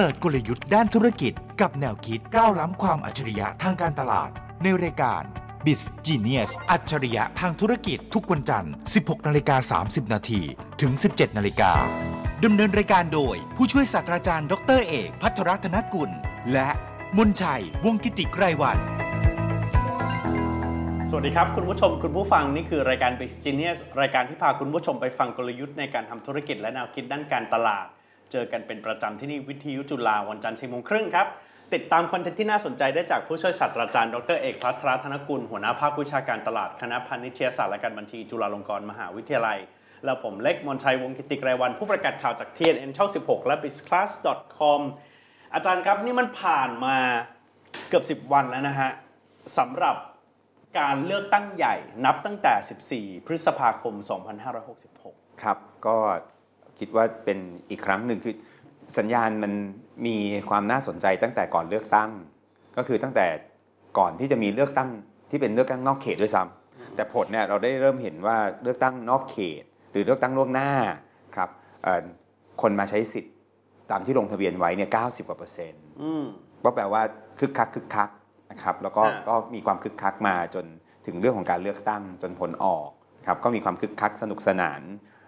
ปิดกลยุทธ์ด้านธุรกิจ กับแนวคิดก้าวล้ำความอัจฉริยะทางการตลาด ในรายการ b i z Genius อัจฉริยะทางธุรกิจทุกวันจันทร์ 16นาฬิกา30นาทีถึง 17นาฬิกาดำเนินรายการโดย ผู้ช่วยศาสตราจารย์ ดรเอก พัทรรัตนกุล และมนชัย วงกิติไกรวัน สวัสดีครับ คุณผู้ชมคุณผู้ฟัง นี่คือรายการ b i z Genius รายการที่พาคุณผู้ชมไปฟังกลยุทธ์ในการทำธุรกิจและแนวคิดด้านการตลาด เจอกันเป็นประจำที่นี่วิทยุจุฬาวันจันทร์สี่โมงครึ่งครับ ติดตามคอนเทนต์ที่น่าสนใจได้จากผู้ช่วยศาสตราจารย์ ดรเอกพัทรธนกุล หัวหน้าภาควิชาการตลาดคณะพาณิชยศาสตร์และการบัญชีจุฬาลงกรณ์มหาวิทยาลัย และผมเล็กมนชัยวงกิติไกรวัน ผู้ประกาศข่าวจาก TNN ช่อง 16 และ bizclass.com อาจารย์ครับนี่มันผ่านมาเกือบ 10 วันแล้วนะฮะสำหรับการเลือกตั้งใหญ่นับตั้งแต่ 14 พฤษภาคม 2566 ครับ ก็ คิดว่าเป็นอีกครั้งหนึ่งคือสัญญาณมันมีความน่าสนใจตั้งแต่ก่อนเลือกตั้ง ก็คือตั้งแต่ก่อนที่จะมีเลือกตั้งที่เป็นเลือกตั้งนอกเขตด้วยซ้ำแต่ผลเนี่ยเราได้เริ่มเห็นว่าเลือกตั้งนอกเขต หรือเลือกตั้งล่วงหน้าครับเอ่อคนมาใช้สิทธิ์ตามที่ลงทะเบียนไว้เนี่ย90กว่าเปอร์เซ็นต์อืมก็แปลว่าคึกคักคึกคักนะครับแล้วก็อ่าก็มีความคึกคักมาจนถึงเรื่องของการเลือกตั้งจนผลออกครับก็มีความคึกคักสนุกสนาน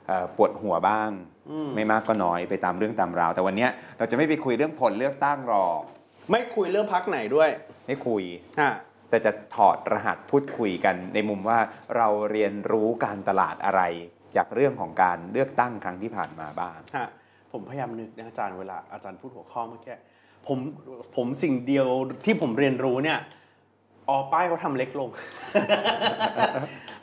เอ่อปวดหัวบ้าง ไม่มากก็น้อยไปตามเรื่องตามราว แต่วันเนี้ยเราจะไม่ไปคุยเรื่องผลเลือกตั้งหรอกไม่คุยเรื่องพักไหนด้วย ไม่คุยฮะแต่จะถอดรหัสพูดคุยกัน ในมุมว่าเราเรียนรู้การตลาดอะไร จากเรื่องของการเลือกตั้งครั้งที่ผ่านมาบ้างฮะผมพยายามนึกนะอาจารย์เวลาอาจารย์พูดหัวข้อเมื่อกี้ผมผมสิ่งเดียวที่ผมเรียนรู้เนี่ยอ๋อป้ายเขาทำเล็กลง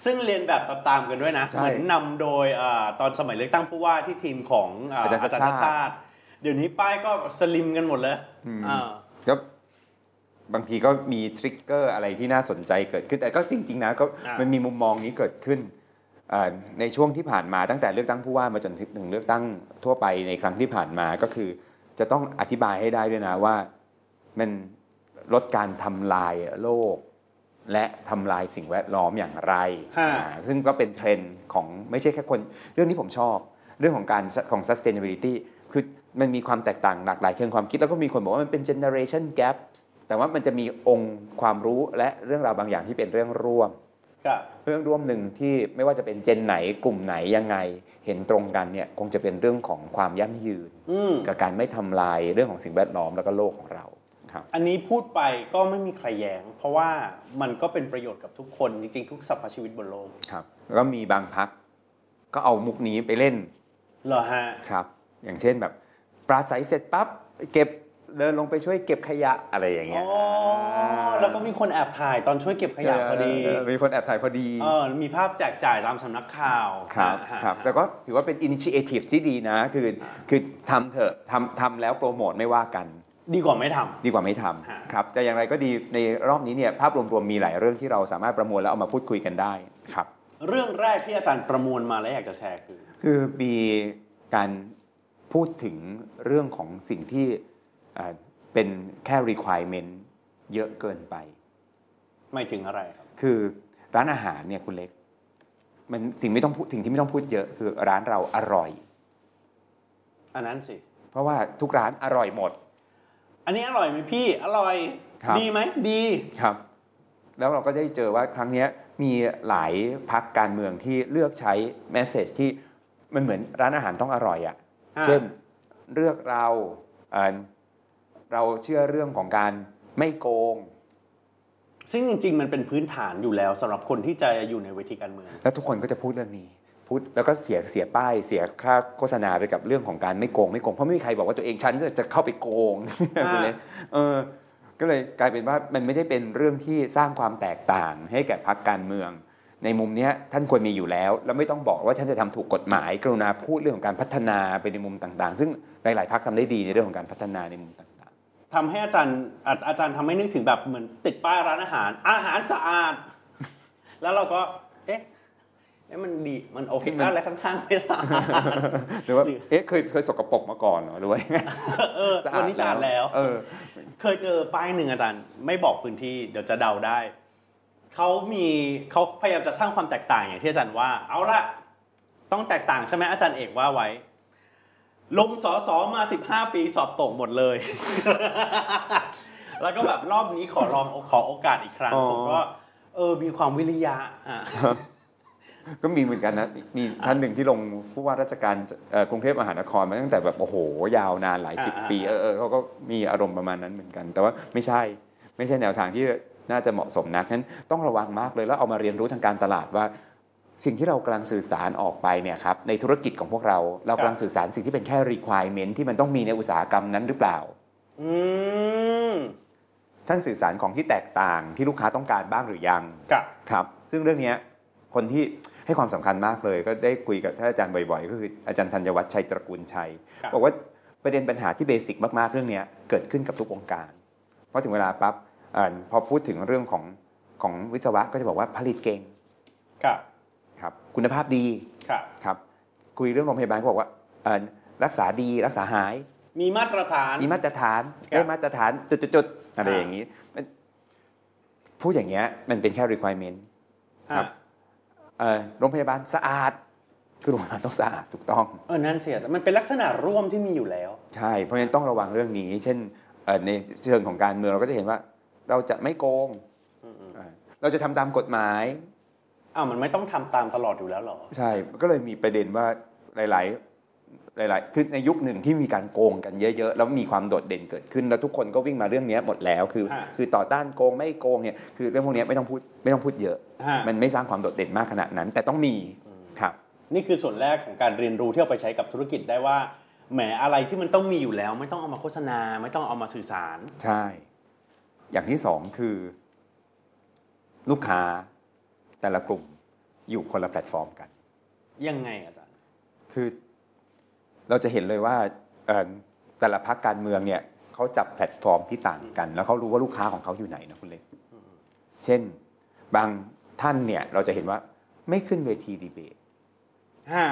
ซึ่งเรียนแบบตามๆกันด้วยนะใช่เหมือนนำโดยอาตอนสมัยเลือกตั้งผู้ว่าที่ทีมของอาอาจารย์อาจารย์ชาชาติติชาติ เดี๋ยวนี้ป้ายก็สลิมกันหมดเลยอ่าก็บางทีก็มีทริกเกอร์อะไรที่น่าสนใจเกิดขึ้น แต่ก็จริง ๆ นะก็อ่ามัมันมีมุมมองนี้เกิดขึ้นเอ่อในช่วงที่ผ่านมาตั้งแต่เลือกตั้งผู้ว่ามาจนถึงเลือกตั้งทั่วไปในครั้งที่ผ่านมาก็คือ จะต้องอธิบายให้ได้ด้วยนะว่า มันลดการทำลายโลก และทำลายสิ่งแวดล้อมอย่างไรฮะอ่าซึ่งก็เป็นเทรนด์ของไม่ใช่แค่คน เรื่องนี้ผมชอบ เรื่องของการของ sustainability คือมันมีความแตกต่างหลากหลายเชิงความคิด แล้วก็มีคนบอกว่ามันเป็น generation gap แต่ว่ามันจะมีองค์ความรู้และเรื่องราวบางอย่างที่เป็นเรื่องร่วมครับเรื่องร่วมหนึ่งที่ไม่ว่าจะเป็นเจนไหนกลุ่มไหนยังไง เห็นตรงกันเนี่ยคงจะเป็นเรื่องของความยั่งยืนอืมกับการไม่ทำลายเรื่องของสิ่งแวดล้อมแล้วก็โลกของเราครับ อันนี้พูดไปก็ไม่มีใครแย้ง เพราะว่ามันก็เป็นประโยชน์กับทุกคนจริงๆ ทุกสรรพชีวิตบนโลกครับแล้วก็มีบางพักก็เอามุกนี้ไปเล่นเหรอฮะครับ อย่างเช่นแบบปราศัยเสร็จปั๊บเก็บเดินลงไปช่วยเก็บขยะอะไรอย่างเงี้อ๋ยอแล้วก็มีคนแอบถ่ายตอนช่วยเก็บขยะพอดีเมีคนแอบถ่ายพอดีเออมีภาพแจกจ่ายตามสำนักข่าวครับฮะครับฮะแต่ก็ถือว่าเป็น initiative ที่ดีนะ คือคือทำเถอะทำทำแล้วโปรโมทไม่ว่ากัน ดีกว่าไม่ทำดีกว่าไม่ทำฮะครับแต่อย่างไรก็ดีในรอบนี้เนี่ยภาพรวมๆมีหลายเรื่องที่เราสามารถประมวลแล้วเอามาพูดคุยกันได้ครับำเรื่องแรกที่อาจารย์ประมวลมาแล้วอยากจะแชร์คือ คือมีการพูดถึงเรื่องของสิ่งที่อ่าเป็นแค่ requirement เยอะเกินไป ไม่ถึงอะไรครับ คือร้านอาหารเนี่ยคุณเล็ก มันสิ่งไม่ต้องพูดสิ่งที่ไม่ต้องพูดเยอะคือร้านเราอร่อย อันนั้นสิ เพราะว่าทุกร้านอร่อยหมด อันนี้อร่อยไหมพี่อร่อยครับ ดีไหมดีครับ แล้วเราก็ได้เจอว่าครั้งเนี้ยมีหลายพักการเมืองที่เลือกใช้แมสเซจที่มันเหมือนร้านอาหารต้องอร่อยอะ่ะอ่าเช่นเลือกเราเอ่อเราเชื่อเรื่องของการไม่โกง ซึ่งจริง ๆ มันเป็นพื้นฐานอยู่แล้วสำหรับคนที่จะอยู่ในเวทีการเมือง แล้วทุกคนก็จะพูดเรื่องนี้ พูดแล้วก็เสียเสียป้ายเสียค่าโฆษณาไปกับเรื่องของการไม่โกงไม่โกงเพราะไม่มีใครบอกว่าตัวเองฉันจะเข้าไปโกงคุณเล็กเออก็เลยกลายเป็นว่ามันไม่ได้เป็นเรื่องที่สร้างความแตกต่างให้แก่พรรคการเมือง ในมุมเนี้ยท่านควรมีอยู่แล้ว แล้วไม่ต้องบอกว่าท่านจะทำถูกกฎหมาย กรุณาพูดเรื่องของการพัฒนาไปในมุมต่าง ๆ ซึ่งหลายๆพรรคทำได้ดีในเรื่องของการพัฒนาในมุมต่างทำให้อาจารย์อาอาจารย์ทำให้นึกถึงแบบเหมือนติดป้ายร้านอาหาร อาหารสะอาด แล้วเราก็เอ๊ะ เอ๊ะมันดีมันโอเคแล้วอะไรข้างๆไม่สะอาดๆหรือว่าเอ๊ะเคยเคยสกปรกมาก่อนเหรอหรือว่ายังไงเออวันนี้สะอาดแล้ว เออ เคยเจอป้ายหนึ่งอาจารย์ ไม่บอกพื้นที่เดี๋ยวจะเดาได้เขามีเขาพยายามจะสร้างความแตกต่างอย่างที่อาจารย์ว่า เอาละต้องแตกต่างใช่ไหมอาจารย์เอกว่าไว้ ลงสอสอมา 15 ปีสอบตกหมดเลย แล้วก็แบบรอบนี้ขอลองขอโอกาสอีกครั้งอ๋อผมก็เออมีความวิริยะอะ ก็มีเหมือนกันนะมีท่านหนึ่งที่ลงผู้ว่าราชการเอ่อกรุงเทพมหานครมาตั้งแต่แบบโอ้โหยาวนานหลายสิบอ่าปีเออเออเขาก็มีอารมณ์ประมาณนั้นเหมือนกัน แต่ว่าไม่ใช่ไม่ใช่แนวทางที่น่าจะเหมาะสมนักนั้นต้องระวังมากเลยแล้วเอามาเรียนรู้ทางการตลาดว่า สิ่งที่เรากำลังสื่อสารออกไปเนี่ยครับในธุรกิจของพวกเราเรากำลังสื่อสารสิ่งที่เป็นแค่ requirement ที่มันต้องมีในอุตสาหกรรมนั้นหรือเปล่าอืมท่านสื่อสารของที่แตกต่างที่ลูกค้าต้องการบ้างหรือยังกับครับ ซึ่งเรื่องเนี้ยคนที่ ให้ความสำคัญมากเลย ก็ได้คุยกับท่านอาจารย์บ่อยๆ ก็คืออาจารย์ธัญวัฒน์ชัยตระกูลชัยครับบอกว่าประเด็นปัญหาที่เบสิกมากๆเรื่องเนี้ยเกิดขึ้นกับทุกวงการ เพราะถึงเวลาปั๊บอ่าพอพูดถึงเรื่องของของวิศวะก็จะบอกว่าผลิตเก่งกับครับคุณภาพดีครับครับคุยเรื่องโรงพยาบาลก็บอกว่าเอ่อรักษาดีรักษาหาย มีมาตรฐาน มีมาตรฐานครับได้มาตรฐานจุดๆๆอะไรอ่าอย่างนี้มันพูดอย่างเงี้ยมันเป็นแค่ requirement ครับอะเอ่อ โรงพยาบาลสะอาด คือโรงพยาบาลต้องสะอาดถูกต้องเออนั่นเสียแต่มันเป็นลักษณะร่วมที่มีอยู่แล้ว ใช่เพราะฉะนั้นต้องระวังเรื่องนี้ เช่นเอ่อในเชิงของการเมืองเราก็จะเห็นว่า เราจะไม่โกงอ่าเราจะทำตามกฎหมายอ้าวมันไม่ต้องทำตามตลอดอยู่แล้วเหรอ ใช่ก็เลยมีประเด็นว่าหลาย ๆ หลายๆ คือในยุคหนึ่งที่มีการโกงกันเยอะๆ แล้วมีความโดดเด่นเกิดขึ้น แล้วทุกคนก็วิ่งมาเรื่องนี้หมดแล้ว คือฮะคือต่อต้านโกงไม่โกงเนี่ย คือเรื่องพวกนี้ไม่ต้องพูดไม่ต้องพูดเยอะฮะมันไม่สร้างความโดดเด่นมากขนาดนั้น แต่ต้องมี ครับ นี่คือส่วนแรกของการเรียนรู้ที่เอาไปใช้กับธุรกิจได้ว่า แหมอะไรที่มันต้องมีอยู่แล้ว ไม่ต้องเอามาโฆษณา ไม่ต้องเอามาสื่อสาร ใช่ อย่างที่สองคือ ลูกค้าแต่ละกลุ่มอยู่คนละแพลตฟอร์มกัน ยังไงอาจารย์ คือ เราจะเห็นเลยว่าเอ่อแต่ละพรรคการเมืองเนี่ยเขาจับแพลตฟอร์มที่ต่างกัน แล้วเขารู้ว่าลูกค้าของเขาอยู่ไหนนะคุณเล็กเช่นบางท่านเนี่ยเราจะเห็นว่าไม่ขึ้นเวทีดีเบตฮะ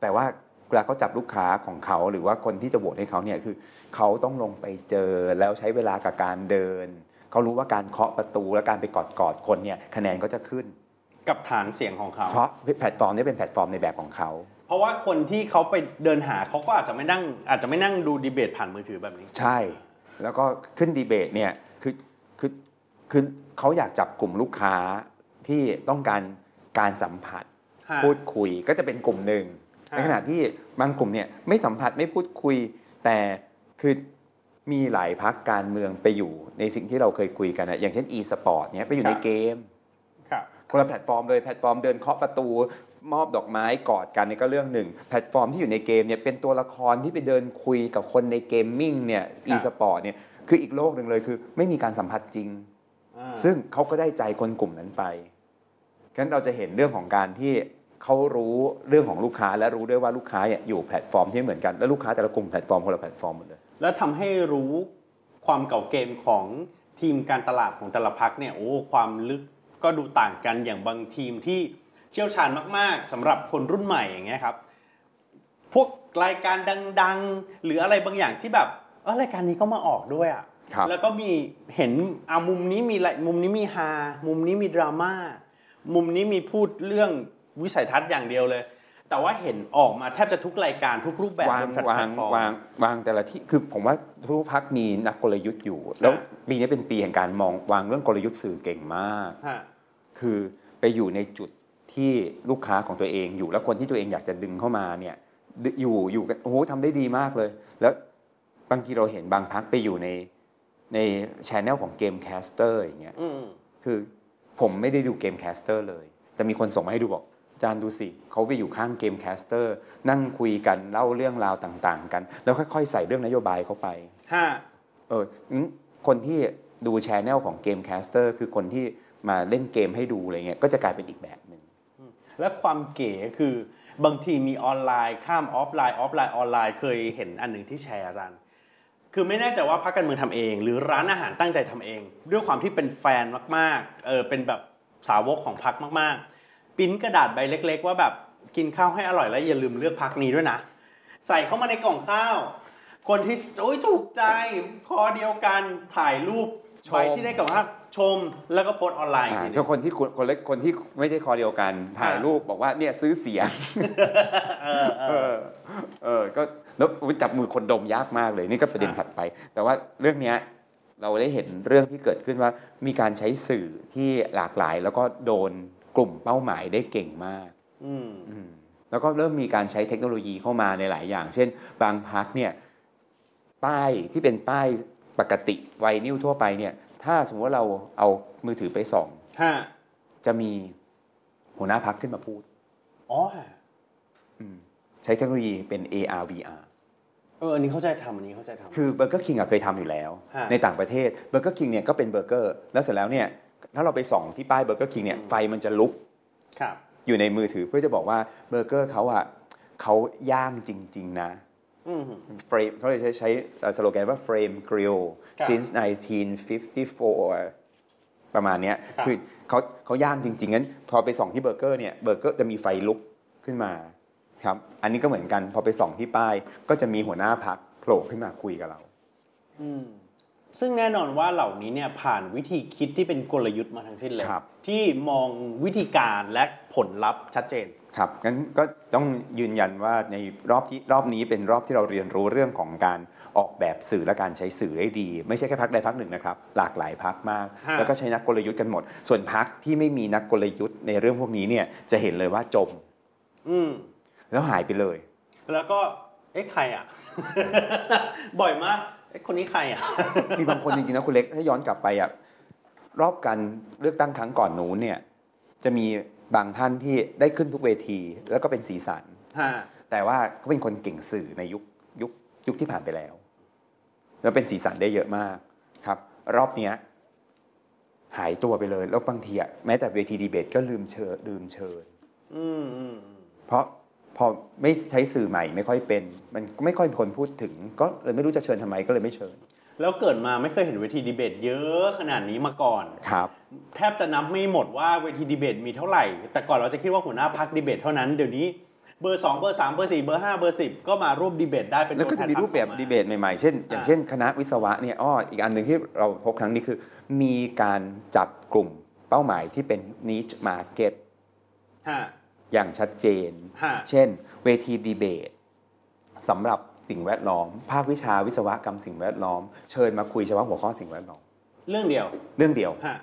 แต่ว่าเวลาเขาจับลูกค้าของเขาหรือว่าคนที่จะโหวตให้เขาเนี่ยคือเขาต้องลงไปเจอแล้วใช้เวลากับการเดิน เขารู้ว่าการเคาะประตูและการไปกอดกอดคนเนี่ยคะแนนก็จะขึ้น กับฐานเสียงของเขา เพราะแพลตฟอร์มนี้เป็นแพลตฟอร์มในแบบของเขาเพ ราะว่าคนที่เขาไปเดินหาเขาก็อาจจะไม่นั่ง อาจจะไม่นั่งดูดีเบตผ่านมือถือแบบนี้ ใช่ แล้วก็ขึ้นดีเบตเนี่ยคือคือคือเขาอยากจับกลุ่มลูกค้าที่ต้องการการสัมผัส ฮะ พูดคุยก็จะเป็นกลุ่มหนึ่งฮะในขณะที่บางกลุ่มเนี่ยไม่สัมผัสไม่พูดคุย แต่คือมีหลายพรรคการเมืองไปอยู่ในสิ่งที่เราเคยคุยกันนะอย่างเช่น e-sport เนี่ยไปอยู่ในเกม ครับ คนละแพลตฟอร์มเลยแพลตฟอร์มเดินเคาะประตู มอบดอกไม้กอดกันเนี่ยก็เรื่องหนึ่ง แพลตฟอร์มที่อยู่ในเกมเนี่ยเป็นตัวละครที่ไปเดินคุยกับคนใน gaming เนี่ยครับ e-sport เนี่ยคืออีกโลกหนึ่งเลยคือ ไม่มีการสัมผัสจริงอ่าซึ่งเขาก็ได้ใจคนกลุ่มนั้นไปฉะนั้นเราจะเห็นเรื่องของการที่เขารู้เรื่องของลูกค้าและรู้ด้วยว่าลูกค้าเนี่ยอยู่แพลตฟอร์มที่ไม่เหมือนกันแล้วลูกค้าแต่ละกลุ่มแพลตฟอร์มคนละแพลตฟอร์มหมดเลยแล้วทำให้รู้ความเก๋าเกมของทีมการตลาดของแต่ละพรรคเนี่ยโอ้ความลึกก็ดูต่างกันอย่างบางทีมที่ เชี่ยวชาญมากๆสำหรับคนรุ่นใหม่อย่างเงี้ยครับ พวกรายการดังๆ หรืออะไรบางอย่างที่แบบเออรายการนี้ก็มาออกด้วยอะครับแล้วก็มีเห็นอะมุมนี้มีอะไรมุมนี้มีฮามุมนี้มีดราม่ามุมนี้มีพูดเรื่องวิสัยทัศน์อย่างเดียวเลย แต่ว่าเห็นออกมาแทบจะทุกรายการทุกรูปแบบวางบนแพลตวางฟอร์มวางวางแต่ละที่คือผมว่าทุกพักมีนักกลยุทธ์อยู่ แล้วปีนี้เป็นปีแห่งการมองวางเรื่องกลยุทธ์สื่อเก่งมากฮะคือไปอยู่ในจุด ที่ลูกค้าของตัวเองอยู่แล้วคนที่ตัวเองอยากจะดึงเข้ามาเนี่ยอยู่อยู่กันโอ้โหทำได้ดีมากเลย แล้วบางทีเราเห็นบางพรรคไปอยู่ในใน channel ของ game caster อย่างเงี้ยอืมคือผมไม่ได้ดู game caster เลย แต่มีคนส่งมาให้ดูบอกอาจารย์ดูสิเขาไปอยู่ข้าง game caster นั่งคุยกันเล่าเรื่องราวต่างๆ กัน แล้วค่อยๆ ใส่เรื่องนโยบายเข้าไปฮะเอองั้นคนที่ดู channel ของ game caster คือคนที่มาเล่นเกมให้ดูอะไรเงี้ยก็จะกลายเป็นอีกแบบหนึ่ง และความเก๋คือบางทีมีออนไลน์ข้ามออฟไลน์ออฟไลน์ออนไลน์เคยเห็นอันหนึ่งที่แชร์อาจารย์คือไม่แน่ใจว่าพรรคการเมืองทำเอง หรือร้านอาหารตั้งใจทำเอง ด้วยความที่เป็นแฟนมากๆเออเป็นแบบสาวกของพรรคมากๆปิ้นกระดาษใบเล็ก ๆ ว่าแบบกินข้าวให้อร่อยแล้วอย่าลืมเลือกพรรคนี้ด้วยนะ ใส่เข้ามาในกล่องข้าว คนที่โอ้ยถูกใจคอเดียวกันถ่ายรูปใบที่ได้กับว่า ชมแล้วก็โพสต์ออนไลน์อีกอ่าทีหนึถ้างคนที่คนคนเล็กคนที่ไม่ใช่คอเดียวกันถ่ายอ่ารูปบอกว่าเนี่ยซื้อเสียงเออเอเอออเออก็แล้วจับมือคนดมยากมากเลยนี่ก็ประเด็นอ่าถัดไป แต่ว่าเรื่องเนี้ยเราได้เห็นเรื่องที่เกิดขึ้นว่ามีการใช้สื่อที่หลากหลาย แล้วก็โดนกลุ่มเป้าหมายได้เก่งมากอืมอืมแล้วก็เริ่มมีการใช้เทคโนโลยีเข้ามาในหลายอย่าง เช่น บางพรรคเนี่ยป้ายที่เป็นป้ายปกติไวนิลทั่วไปเนี่ย ถ้าสมมติว่าเราเอามือถือไปส่องฮะจะมีหัวหน้าพรรคขึ้นมาพูดอ๋ออืมใช้เทคโนโลยีเป็น AR VR เอออันนี้เข้าใจทำอันนี้เข้าใจทำคือเบอร์เกอร์คิงเคยทำอยู่แล้วฮะในต่างประเทศเบอร์เกอร์คิงเนี่ยก็เป็นเบอร์เกอร์แล้วเสร็จแล้วเนี่ยถ้าเราไปส่องที่ป้ายเบอร์เกอร์คิงเนี่ยไฟมันจะลุกครับอยู่ในมือถือเพื่อจะบอกว่าเบอร์เกอร์เขาอะเขาย่างจริง ๆ นะอืม flame เขาเลยใช้ใช้สโลแกนว่า flame grill ครับ since 1954 ประมาณเนี้ยครับคือเขาเขาย่างจริงๆงั้น พอไปส่องที่เบอร์เกอร์เนี่ยเบอร์เกอร์จะมีไฟลุกขึ้นมาครับ อันนี้ก็เหมือนกัน พอไปส่องที่ป้าย ก็จะมีหัวหน้าพรรคโผล่ขึ้นมาคุยกับเราอืมซึ่งแน่นอนว่าเหล่านี้เนี่ยผ่านวิธีคิดที่เป็นกลยุทธ์มาทั้งสิ้นเลยครับที่มองวิธีการและผลลัพธ์ชัดเจน ครับงั้นก็ต้องยืนยันว่าในรอบที่รอบนี้เป็นรอบที่เราเรียนรู้เรื่องของการออกแบบสื่อและการใช้สื่อได้ดี ไม่ใช่แค่พักใดพักหนึ่งนะครับ หลากหลายพักมากฮะแล้วก็ใช้นักกลยุทธ์กันหมด ส่วนพักที่ไม่มีนักกลยุทธ์ในเรื่องพวกนี้เนี่ยจะเห็นเลยว่าจม อืมแล้วหายไปเลย แล้วก็เอ๊ะใครอะ บ่อยมากเอ๊ะคนนี้ใครอะ มีบางคนจริงๆนะคุณเล็กถ้าย้อนกลับไปอะรอบการเลือกตั้งครั้งก่อนนู้นเนี่ย จะมี บางท่านที่ได้ขึ้นทุกเวทีแล้วก็เป็นสีสัน ฮะแต่ว่าก็เป็นคนเก่งสื่อในยุคยุคยุคที่ผ่านไปแล้ว แล้วเป็นสีสันได้เยอะมากครับ รอบเนี้ยหายตัวไปเลย แล้วบางทีอะแม้แต่เวทีดีเบตก็ลืมเชิญลืมเชิญ อืมอืมอืมเพราะพอไม่ใช้สื่อใหม่ไม่ค่อยเป็น มันก็ไม่ค่อยมีคนพูดถึง ก็เลยไม่รู้จะเชิญทำไมก็เลยไม่เชิญ แล้วเกิดมาไม่เคยเห็นเวทีดีเบตเยอะขนาดนี้มาก่อนครับ แทบจะนับไม่หมดว่าเวทีดีเบตมีเท่าไหร่ แต่ก่อนเราจะคิดว่าหัวหน้าพรรคดีเบตเท่านั้นเดี๋ยวนี้เบอร์ 2 เบอร์ 3 เบอร์ 4 เบอร์ 5 เบอร์ 10 ก็มาร่วมดีเบตได้เป็นแล้วก็จะมีรูปแบบตัวทนพคดีเบตใหม่ๆ เช่น อย่างเช่นคณะวิศวะเนี่ยอ้ออีกอันหนึ่งที่เราพบครั้งนี้คือ มีการจับกลุ่มเป้าหมายที่เป็น niche market ฮะอย่างชัดเจนฮะเช่น เวทีดีเบตสำหรับ สิ่งแวดล้อม ภาควิชาวิศวกรรมสิ่งแวดล้อม เชิญมาคุยเฉพาะหัวข้อสิ่งแวดล้อม เรื่องเดียว เรื่องเดียว ฮะ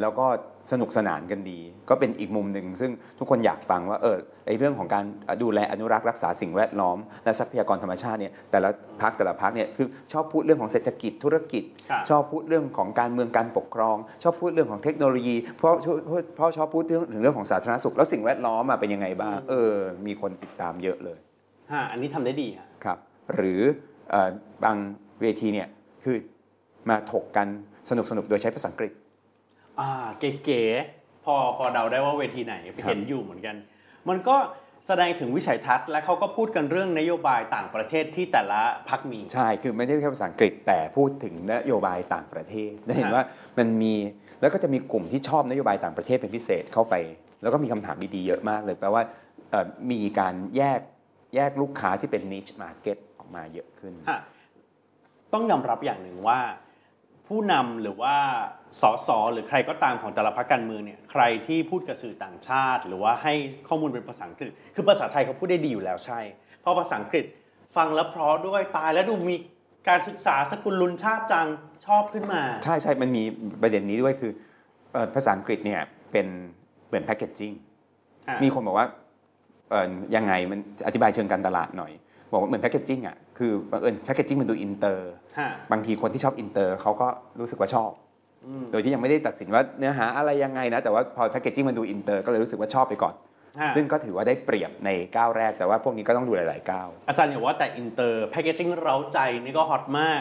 แล้วก็สนุกสนานกันดี ก็เป็นอีกมุมหนึ่งซึ่งทุกคนอยากฟังว่าเออไอเรื่องของการดูแลอนุรักษ์รักษาสิ่งแวดล้อม และทรัพยากรธรรมชาติเนี่ยแต่ละพักแต่ละพักเนี่ยคือชอบพูดเรื่องของเศรษฐกิจธุรกิจ ครับ ชอบพูดเรื่องของการเมืองการปกครอง ชอบพูดเรื่องของเทคโนโลยีเพราะเพราะเพราะชอบพูดเรื่องถึงเรื่องของสาธารณสุข แล้วสิ่งแวดล้อมอะเป็นยังไงบ้างเออมีคนติดตามเยอะเลย ฮะ อันนี้ทำได้ดีฮะครับ หรือเอ่อบางเวทีเนี่ยคือมาถกกันสนุกสนุกๆโดยใช้ภาษาอังกฤษอ่าเก๋ๆพอพอเดาได้ว่าเวทีไหนครับเห็นอยู่เหมือนกัน มันก็แสดงถึงวิสัยทัศน์และเขาก็พูดกันเรื่องนโยบายต่างประเทศที่แต่ละพักมี ใช่คือไม่ได้แค่ภาษาอังกฤษแต่พูดถึงนโยบายต่างประเทศจะเห็นว่ามันมีแล้วก็จะมีกลุ่มที่ชอบนโยบายต่างประเทศเป็นพิเศษเข้าไป แล้วก็มีคำถามดีๆเยอะมากเลยแปลว่าเอ่อมีการแยกแยกลูกค้าที่เป็น niche market ออก มาเยอะขึ้นฮะต้องยอมรับอย่างหนึ่งว่า ผู้นำหรือว่าสสหรือใครก็ตามของแต่ละพรรคการเมืองเนี่ยใครที่พูดกับสื่อต่างชาติ หรือว่าให้ข้อมูลเป็นภาษาอังกฤษ คือภาษาไทยเขาพูดได้ดีอยู่แล้วใช่ เพราะภาษาอังกฤษฟังแล้วเพราะด้วยตายแล้วดูมีการศึกษาสกุลลุนชาติจังชอบขึ้นมา ใช่ใช่มันมีประเด็นนี้ด้วยคือเอ่อภาษาอังกฤษเนี่ยเป็นเหมือนแพ c เกจจิ้งฮะมีคนบอกว่าเอ่อยังไงมันอธิบายเชิงการตลาดหน่อย บอกว่าเหมือนแพ c เกจจิ้งอะคือบังเอิญแพ c เกจจิ้งมันดูอินเตอร์ฮะบางทีคนที่ชอบอินเตอร์เขาก็รู้สึกว่าชอบ โดยที่ยังไม่ได้ตัดสินว่าเนื้อหาอะไรยังไงนะ แต่ว่าพอแพ c เกจจิ้งมันดูอินเตอร์ก็เลยรู้สึกว่าชอบไปก่อนฮะ ซึ่งก็ถือว่าได้เปรียบในก้าวแรกแต่ว่าพวกนี้ก็ต้องดูหลายๆก้าวอาจารย์อย่าว่าแต่อินเตอร์ packaging เร้าใจนี่ก็ hot มาก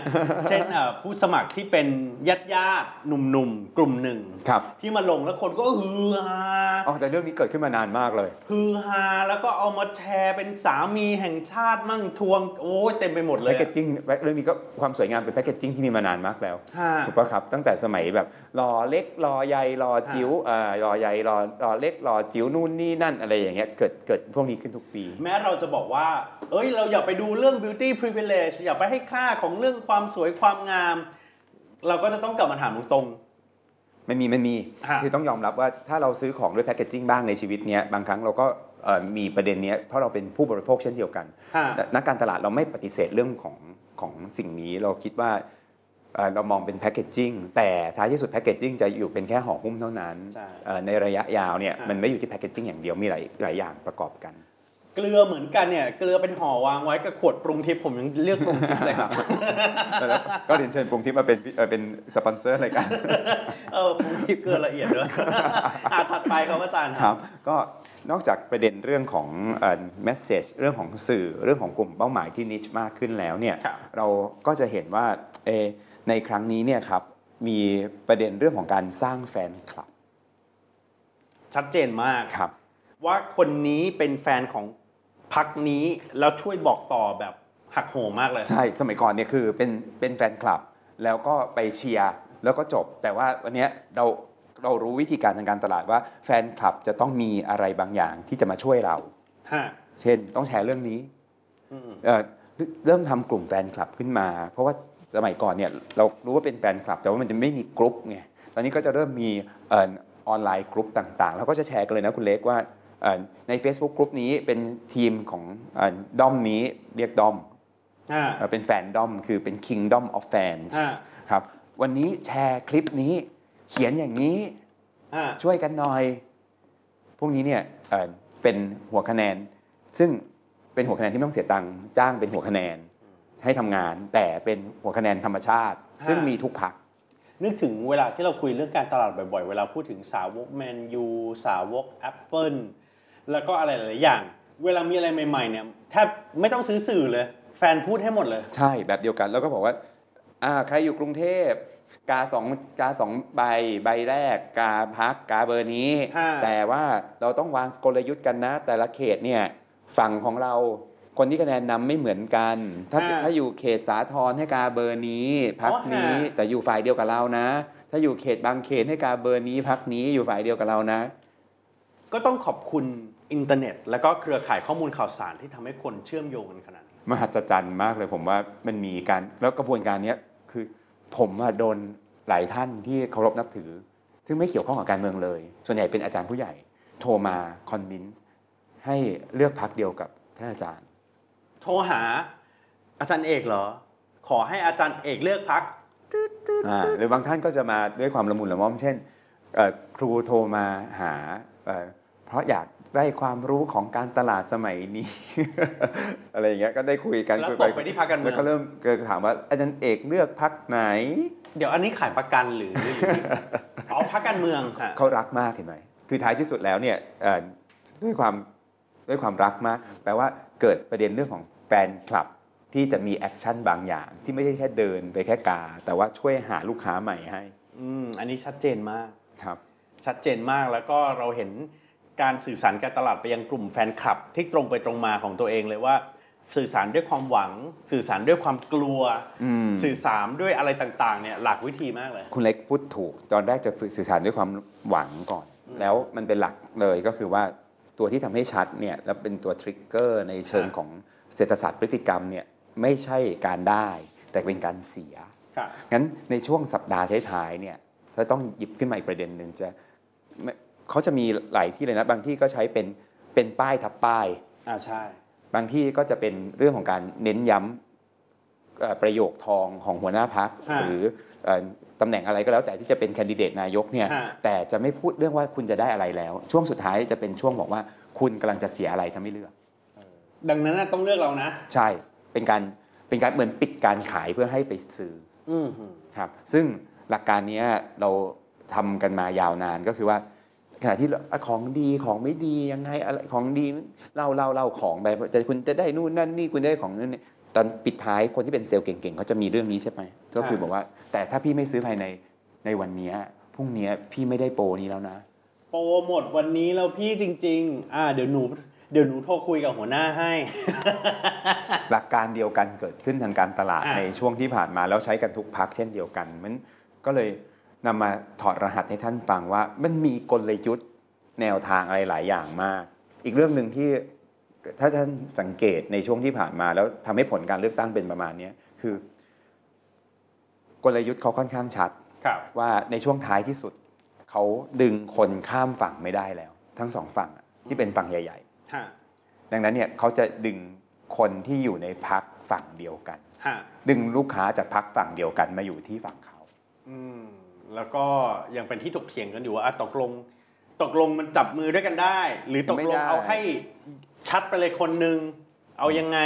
เช่นเอ่อผู้สมัครที่เป็นญาติญาติๆหนุ่มๆ กลุ่มหนึ่งครับที่มาลงแล้วคนก็ฮือฮาอ๋อแต่เรื่องนี้เกิดขึ้นมานานมากเลย ฮือฮาแล้วก็เอามาแชร์เป็นสามีแห่งชาติมั่งทวงโอ้ยเต็มไปหมดเลแพยคเก packaging เรื่องนี้ก็ความสวยงามเป็น packaging ที่มีมานานมากแล้วฮะถูกปะครับตั้งแต่สมัยแบบรอเล็กรอใหญ่รอจิ๋วอ่ารอใหญ่รอรอเล็กรอจิ๋วนู่นนี่นั่นอะไรอย่างเงี้ยเกิดเกิดพวกนี้ขึ้นทุกปี แม้เราจะบอกว่า เอ้ยเราอย่าไปดูเรื่อง beauty privilege อย่าไปให้ค่าของเรื่องความสวยความงาม เราก็จะต้องกลับมาถามตรงๆมันมีมันมีฮะคือต้องยอมรับว่าถ้าเราซื้อของด้วยแพคเกจจิ้งบ้างในชีวิตเนี้ยบางครั้งเราก็เอ่อมีประเด็นเนี้ยเพราะเราเป็นผู้บริโภคเช่นเดียวกันฮะแต่นักการตลาดเราไม่ปฏิเสธเรื่องของของสิ่งนี้เราคิดว่า เอ่อเรามองเป็นแพคเกจจิ้งแต่ท้ายที่สุดแพคเกจจิ้งจะอยู่เป็นแค่ห่อหุ้มเท่านั้นใช่เอ่อในระยะยาวเนี่ยฮะมันไม่อยู่ที่แพคเกจจิ้งอย่างเดียวมีหลายหลายอย่างประกอบกัน เกลือเหมือนกันเนี่ยเกลือเป็นห่อวางไว้กับขวดปรุงทิพย์ผมยังเลือกปรุงทิพย์เลยครับแล้วก็เรียนเชิญปรุงทิพย์มาเป็นเอ่อเป็นสปอนเซอร์รายการเออปรุงทิพย์เกลือละเอียดด้วยอะถัดไปครับอาจารย์ครับ ก็นอกจากประเด็นเรื่องของเอ่อ message เรื่องของสื่อเรื่องของกลุ่มเป้าหมายที่นิชมากขึ้นแล้วเนี่ยครับเราก็จะเห็นว่าเอ่อ ในครั้งนี้เนี่ยครับมีประเด็นเรื่องของการสร้างแฟนคลับ ชัดเจนมากครับ ว่าคนนี้เป็นแฟนของพักนี้แล้วช่วยบอกต่อแบบหักโหมมากเลย ใช่สมัยก่อนเนี่ยคือเป็นเป็นแฟนคลับ แล้วก็ไปเชียร์แล้วก็จบ แต่ว่าวันเนี้ยเราเรารู้วิธีการทางการตลาดว่าแฟนคลับจะต้องมีอะไรบางอย่างที่จะมาช่วยเราฮะเช่นต้องแชร์เรื่องนี้อืมเอ่อเริ่มทำกลุ่มแฟนคลับขึ้นมา เพราะว่า สมัยก่อนเนี่ยเรารู้ว่าเป็นแฟนคลับ แต่ว่ามันจะไม่มีกลุ่มไงตอนนี้ก็จะเริ่มมีเออออนไลน์กลุ่มต่างๆ แล้วก็จะแชร์กันเลยนะคุณเล็กว่าเอ่อใน Facebook กลุ่มนี้เป็นทีมของเออด้อมนี้เรียกด้อมฮะเอ่อเป็นแฟนด้อมคือเป็น Kingdom of Fans อ่าครับวันนี้แชร์คลิปนี้เขียนอย่างนี้ฮะช่วยกันหน่อย พวกนี้เนี่ยเอ่อเป็นหัวคะแนน ซึ่งเป็นหัวคะแนนที่ไม่ต้องเสียตังค์จ้างเป็นหัวคะแนน ให้ทำงาน แต่เป็นหัวคะแนนธรรมชาติ ซึ่งมีทุกพัก นึกถึงเวลาที่เราคุยเรื่องการตลาดบ่อยๆ เวลาพูดถึงสาวกแมนยูสาวกแอปเปิลแล้วก็อะไรหลายๆอย่าง เวลามีอะไรใหม่ๆเนี่ยแทบไม่ต้องซื้อสื่อเลย แฟนพูดให้หมดเลย ใช่แบบเดียวกัน แล้วก็บอกว่าอ่าใครอยู่กรุงเทพกาสองกาสองใบใบแรก กาพักกาเบอร์นี้ฮะแต่ว่าเราต้องวางกลยุทธ์กันนะ แต่ละเขตเนี่ยฝั่งของเรา คนที่คะแนนนำไม่เหมือนกัน ถ้าฮะถ้าอยู่เขตสาทรให้กาเบอร์นี้พักอ๋อฮะนี้แต่อยู่ฝ่ายเดียวกับเรานะ ถ้าอยู่เขตบางเขตให้กาเบอร์นี้พักนี้อยู่ฝ่ายเดียวกับเรานะ ก็ต้องขอบคุณอินเทอร์เน็ต แล้วก็เครือข่ายข้อมูลข่าวสารที่ทำให้คนเชื่อมโยงกันขนาดนี้มหัศจรรย์มากเลยผมว่ามันมีการแล้วกระบวนการเนี้ยคือผมอะโดนหลายท่านที่เคารพนับถือ ซึ่งไม่เกี่ยวข้องกับการเมืองเลย ส่วนใหญ่เป็นอาจารย์ผู้ใหญ่ โทรมา convince ให้เลือกพรรคเดียวกับท่านอาจารย์ โทรหา อาจารย์เอกเหรอ ขอให้อาจารย์เอกเลือกพรรคอ่าหรือบางท่านก็จะมาด้วยความละมุนละม่อมเช่นเอ่อครูโทรมาหาเอ่อเพราะอยากได้ความรู้ของการตลาดสมัยนี้ อะไรอย่างเงี้ยก็ได้คุยกันแล้วคุยตกไปที่พรรคการเมืองแล้วก็เริ่มเกิดถามว่าอาจารย์เอกเลือกพรรคไหน เดี๋ยวอันนี้ขายประกันหรือหรือเอาพรรคการเมืองค่ะเขารักมากเห็นไหมคือท้ายที่สุดแล้วเนี่ยเอ่อด้วยความ ด้วยความรักมาก แปลว่าเกิดประเด็นเรื่องของแฟนคลับที่จะมี action บางอย่าง ที่ไม่ใช่แค่เดินไปแค่กา แต่ว่าช่วยหาลูกค้าใหม่ให้อืมอันนี้ชัดเจนมากครับ ชัดเจนมากแล้วก็เราเห็นการสื่อสารการตลาดไปยังกลุ่มแฟนคลับ ที่ตรงไปตรงมาของตัวเองเลยว่า สื่อสารด้วยความหวัง สื่อสารด้วยความกลัวอืมสื่อสารด้วยอะไรต่างๆเนี่ยหลากวิธีมากเลย คุณเล็กพูดถูก ตอนแรกจะสื่อสารด้วยความหวังก่อน แล้วมันเป็นหลักเลยก็คือว่า ตัวที่ทำให้ชัดเนี่ยแล้วเป็นตัวทริกเกอร์ในเชิงค่ะของเศรษฐศาสตร์พฤติกรรมเนี่ยไม่ใช่การได้ แต่เป็นการเสียค่ะงั้นในช่วงสัปดาห์ท้ายๆเนี่ยถ้าต้องหยิบขึ้นมาอีกประเด็นหนึ่งจะไม่เขาจะมีหลายที่เลยนะ บางที่ก็ใช้เป็นเป็นป้ายทับป้ายอ่าใช่ บางที่ก็จะเป็นเรื่องของการเน้นย้ำเอ่อ ประโยคทองของหัวหน้าพักฮะหรือเอ่อตำแหน่งอะไรก็แล้วแต่ที่จะเป็นแคนดิเดตนายกเนี่ยฮะแต่จะไม่พูดเรื่องว่าคุณจะได้อะไรแล้ว ช่วงสุดท้ายจะเป็นช่วงบอกว่าคุณกำลังจะเสียอะไรถ้าไม่เลือก ดังนั้นน่ะต้องเลือกเรานะ ใช่เป็นการเป็นการเหมือนปิดการขายเพื่อให้ไปซื้ออืมครับซึ่งหลักการเนี้ยเราทำกันมายาวนานก็คือว่าขณะที่อะของดีของไม่ดียังไงอะไรของดีเล่าเล่าเล่าของไปจะคุณจะได้นู่นนั่นนี่คุณได้ของนั่นนี่ ตอนปิดท้ายคนที่เป็นเซลล์เก่งๆเขาจะมีเรื่องนี้ใช่ไหมก็คือบอกว่า แต่ถ้าพี่ไม่ซื้อภายในในวันเนี้ยพรุ่งเนี้ยพี่ไม่ได้โปรนี้แล้วนะ โปรหมดวันนี้แล้วพี่จริง ๆ อ่า เดี๋ยวหนูเดี๋ยวหนูโทรคุยกับหัวหน้าให้ หลักการเดียวกันเกิดขึ้นทางการตลาดอะในช่วงที่ผ่านมาแล้วใช้กันทุกพักเช่นเดียวกันมันก็เลยนำมาถอดรหัสให้ท่านฟังว่า มันมีกลยุทธ์แนวทางอะไรหลายอย่างมาก อีกเรื่องหนึ่งที่ ถ้าท่านสังเกตในช่วงที่ผ่านมา แล้วทำให้ผลการเลือกตั้งเป็นประมาณเนี้ยคือ กลยุทธ์เขาค่อนข้างชัดครับว่าในช่วงท้ายที่สุด เขาดึงคนข้ามฝั่งไม่ได้แล้ว ทั้งสองฝั่งอะที่เป็นฝั่งใหญ่ฮะๆดังนั้นเนี่ยเขาจะดึงคนที่อยู่ในพักฝั่งเดียวกันฮะดึงลูกค้าจากพักฝั่งเดียวกันมาอยู่ที่ฝั่งเขาอืมแล้วก็ยังเป็นที่ถกเถียงกันอยู่ว่าอะตกลงตกลงมันจับมือด้วยกันได้ หรือตกไม่ลงได้เอาให้ ชัดไปเลยคนหนึ่งเอายังไง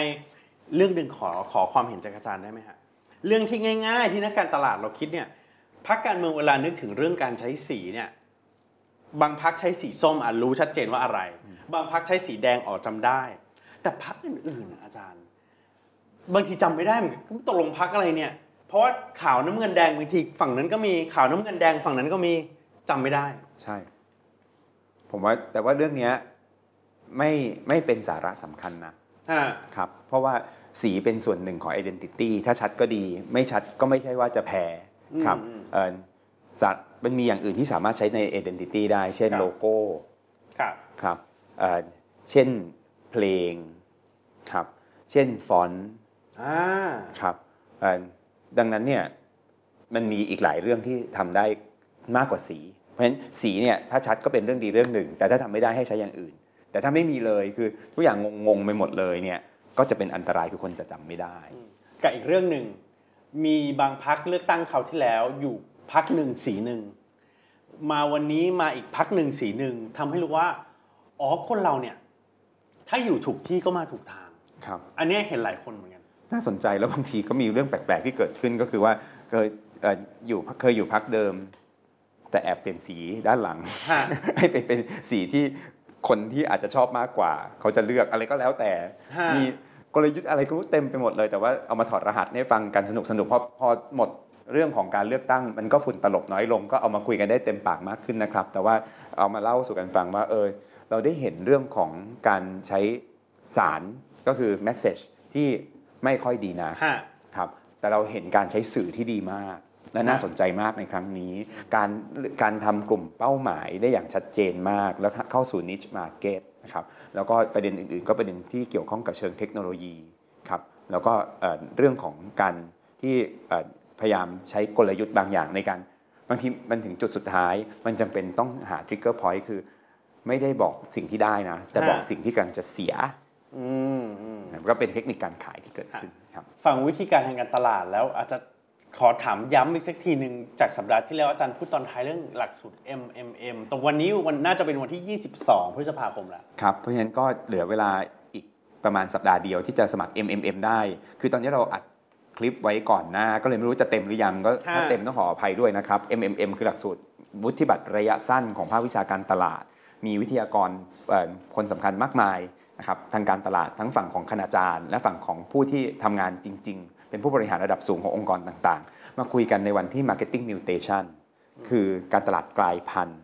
เรื่องหนึ่งขอขอความเห็นจากอาจารย์ได้ไหมฮะเรื่องที่ง่าย ๆ ที่นักการตลาดเราคิดเนี่ยพักการเมืองเวลานึกถึงเรื่องการใช้สีเนี่ยบางพักใช้สีส้มอะรู้ชัดเจนว่าอะไร บางพักใช้สีแดงออกจำได้ แต่พักอื่นๆน่ะอาจารย์ บางทีจำไม่ได้เหมือนกันตกลงพักอะไรเนี่ย เพราะว่าขาวน้ำเงินแดงบางทีฝั่งนั้นก็มีขาวน้ำเงินแดงฝั่งนั้นก็มีจำไม่ได้ ใช่ ผมว่าแต่ว่าเรื่องเนี้ย ไม่ไม่เป็นสาระสำคัญนะฮะครับเพราะว่าสีเป็นส่วนหนึ่งของ identity ถ้าชัดก็ดี ไม่ชัดก็ไม่ใช่ว่าจะแพ้ครับอืมเอ่อสะมันมีอย่างอื่นที่สามารถใช้ใน identity ได้ เช่นครับโลโก้ครับครับเอ่อเช่นเพลงครับเช่นฟอนต์อ่าครับเอ่อดังนั้นเนี่ยมันมีอีกหลายเรื่องที่ทำได้มากกว่าสี เพราะฉะนั้นสีเนี่ยถ้าชัดก็เป็นเรื่องดีเรื่องหนึ่ง แต่ถ้าทำไม่ได้ให้ใช้อย่างอื่น แต่ถ้าไม่มีเลยคือทุกอย่างงงๆไปหมดเลยเนี่ยก็จะเป็นอันตรายคือคนจะจำไม่ได้ กับอีกเรื่องหนึ่งมีบางพักเลือกตั้งเขาวที่แล้วอยู่พักหนึ่งสีหนึ่งมาวันนี้มาอีกพักหนึ่งสีหนึ่งทำให้รู้ว่าอ๋อคนเราเนี่ยถ้าอยู่ถูกที่ก็มาถูกทางครับ อันเนี้ยเห็นหลายคนเหมือนกันน่าสนใจแล้วบางทีก็มีเรื่องแปลกๆที่เกิดขึ้นก็คือว่าเคยเอ่ออยู่เคยอยู่พักเดิม แต่แอบเปลี่ยนสีด้านหลังฮะให้ไปเป็นสีที่ คนที่อาจจะชอบมากกว่า เขาจะเลือกอะไรก็แล้วแต่ฮะมีกลยุทธ์อะไรก็เต็มไปหมดเลยแต่ว่าเอามาถอดรหัสให้ฟังกันสนุกสนุกพอพอหมดเรื่องของการเลือกตั้ง มันก็ฝุ่นตลบน้อยลง ก็เอามาคุยกันได้เต็มปากมากขึ้นนะครับ แต่ว่าเอามาเล่าสู่กันฟังว่าเออเราได้เห็นเรื่องของการใช้สารก็คือ message ที่ไม่ค่อยดีนะฮะครับแต่เราเห็นการใช้สื่อที่ดีมาก และน่าสนใจมากในครั้งนี้ การการทำกลุ่มเป้าหมายได้อย่างชัดเจนมาก แล้วเข้าสู่ niche market นะครับแล้วก็ประเด็นอื่นๆ ก็ประเด็นที่เกี่ยวข้องกับเชิงเทคโนโลยีครับแล้วก็เอ่อเรื่องของการที่เอ่อพยายามใช้กลยุทธ์บางอย่างในการบางทีมันถึงจุดสุดท้าย มันจำเป็นต้องหา trigger point คือ ไม่ได้บอกสิ่งที่ได้นะ แต่บอกฮะสิ่งที่กำลังจะเสียอืมอืมก็เป็นเทคนิคการขายที่เกิดขึ้นครับฟังวิธีการทางการตลาดแล้วอาจจะ ขอถามย้ำอีกสักทีหนึ่งจากสัปดาห์ที่แล้วอาจารย์พูดตอนท้ายเรื่องหลักสูตร MMM ตรงวันนี้วันน่าจะเป็นวันที่ 22 พฤษภาคมแล้วครับ เพราะฉะนั้นก็เหลือเวลาอีกประมาณสัปดาห์เดียวที่จะสมัคร MMM ได้ คือตอนนี้เราอัดคลิปไว้ก่อนหน้า ก็เลยไม่รู้จะเต็มหรือยังก็ถ้าฮะเต็มต้องขออภัยด้วยนะครับ MMM คือหลักสูตรวุฒิบัตรระยะสั้นของภาควิชาการตลาด มีวิทยากรเอ่อคนสำคัญมากมายนะครับทางการตลาดทั้งฝั่งของคณาจารย์ และฝั่งของผู้ที่ทำงานจริง ๆ เป็นผู้บริหารระดับสูงขององค์กรต่างๆ มาคุยกันในวันที่ Marketing Mutation คือการตลาดกลายพันธุ์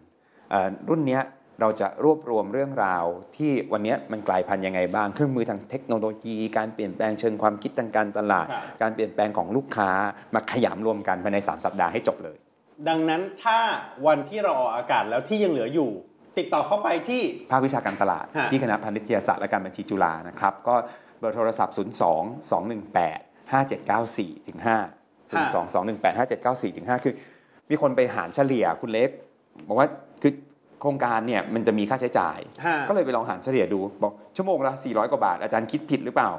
เอ่อรุ่นเนี้ยเราจะรวบรวมเรื่องราวที่วันเนี้ยมันกลายพันธุ์ยังไงบ้าง เครื่องมือทางเทคโนโลยี การเปลี่ยนแปลงเชิงความคิดทางการตลาดครับการเปลี่ยนแปลงของลูกค้ามาขยำรวมกันภายใน 3 สัปดาห์ให้จบเลย ดังนั้นถ้าวันที่เราออกอากาศแล้วที่ยังเหลืออยู่ ติดต่อเข้าไปที่ภาควิชาการตลาดฮะที่คณะพาณิชยศาสตร์และการบัญชีจุฬานะครับก็เบอร์โทรศัพท์ 02 218 5794ถึง5 02 218 5794ถึง5คือ มีคนไปหารเฉลี่ยคุณเล็ก บอกว่าคือโครงการเนี่ยมันจะมีค่าใช้จ่ายฮะก็เลยไปลองหารเฉลี่ยดูบอกชั่วโมงละ 400 กว่าบาท อาจารย์คิดผิดหรือเปล่า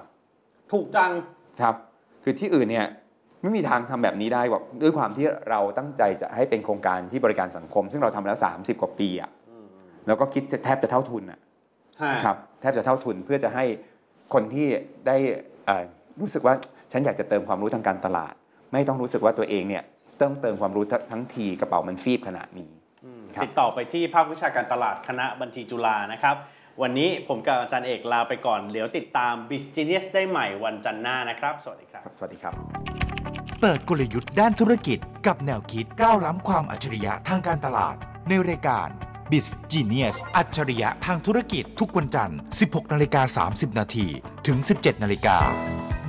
ถูกจังครับ คือที่อื่นเนี่ยไม่มีทางทำแบบนี้ได้บอกด้วยความที่เราตั้งใจจะให้เป็นโครงการที่บริการสังคม ซึ่งเราทำมาแล้ว 30 กว่าปีอะแล้วก็คิดจะแทบจะเท่าทุนอะฮะครับแทบจะเท่าทุนเพื่อจะให้คนที่ได้เอ่อรู้สึกว่า ฉันอยากจะเติมความรู้ทางการตลาด ไม่ต้องรู้สึกว่าตัวเองเนี่ยต้องเติมความรู้ทั้งทีกระเป๋ามันฟีบขนาดนี้ครับติดต่อไปที่ภาควิชาการตลาดคณะบัญชีจุฬานะครับ วันนี้ผมกับอาจารย์เอกลาไปก่อนเดี๋ยวติดตาม b i z Genius ได้ใหม่วันจันทร์หน้านะครับ สวัสดีครับ สวัสดีครับ เปิดกลยุทธ์ด้านธุรกิจกับแนวคิดก้าวล้ำความอัจฉริยะทางการตลาด ในรายการ b i z Genius อัจฉริยะทางธุรกิจทุกวันจันทร์ 16 นาฬิกา 30 นาทีถึง 17 นาฬิกา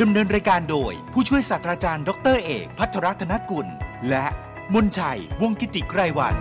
ดำเนินรายการโดย ผู้ช่วยศาสตราจารย์ดรเอก พัทรรัตนกุล และมนชัยวงกิติไกรวัน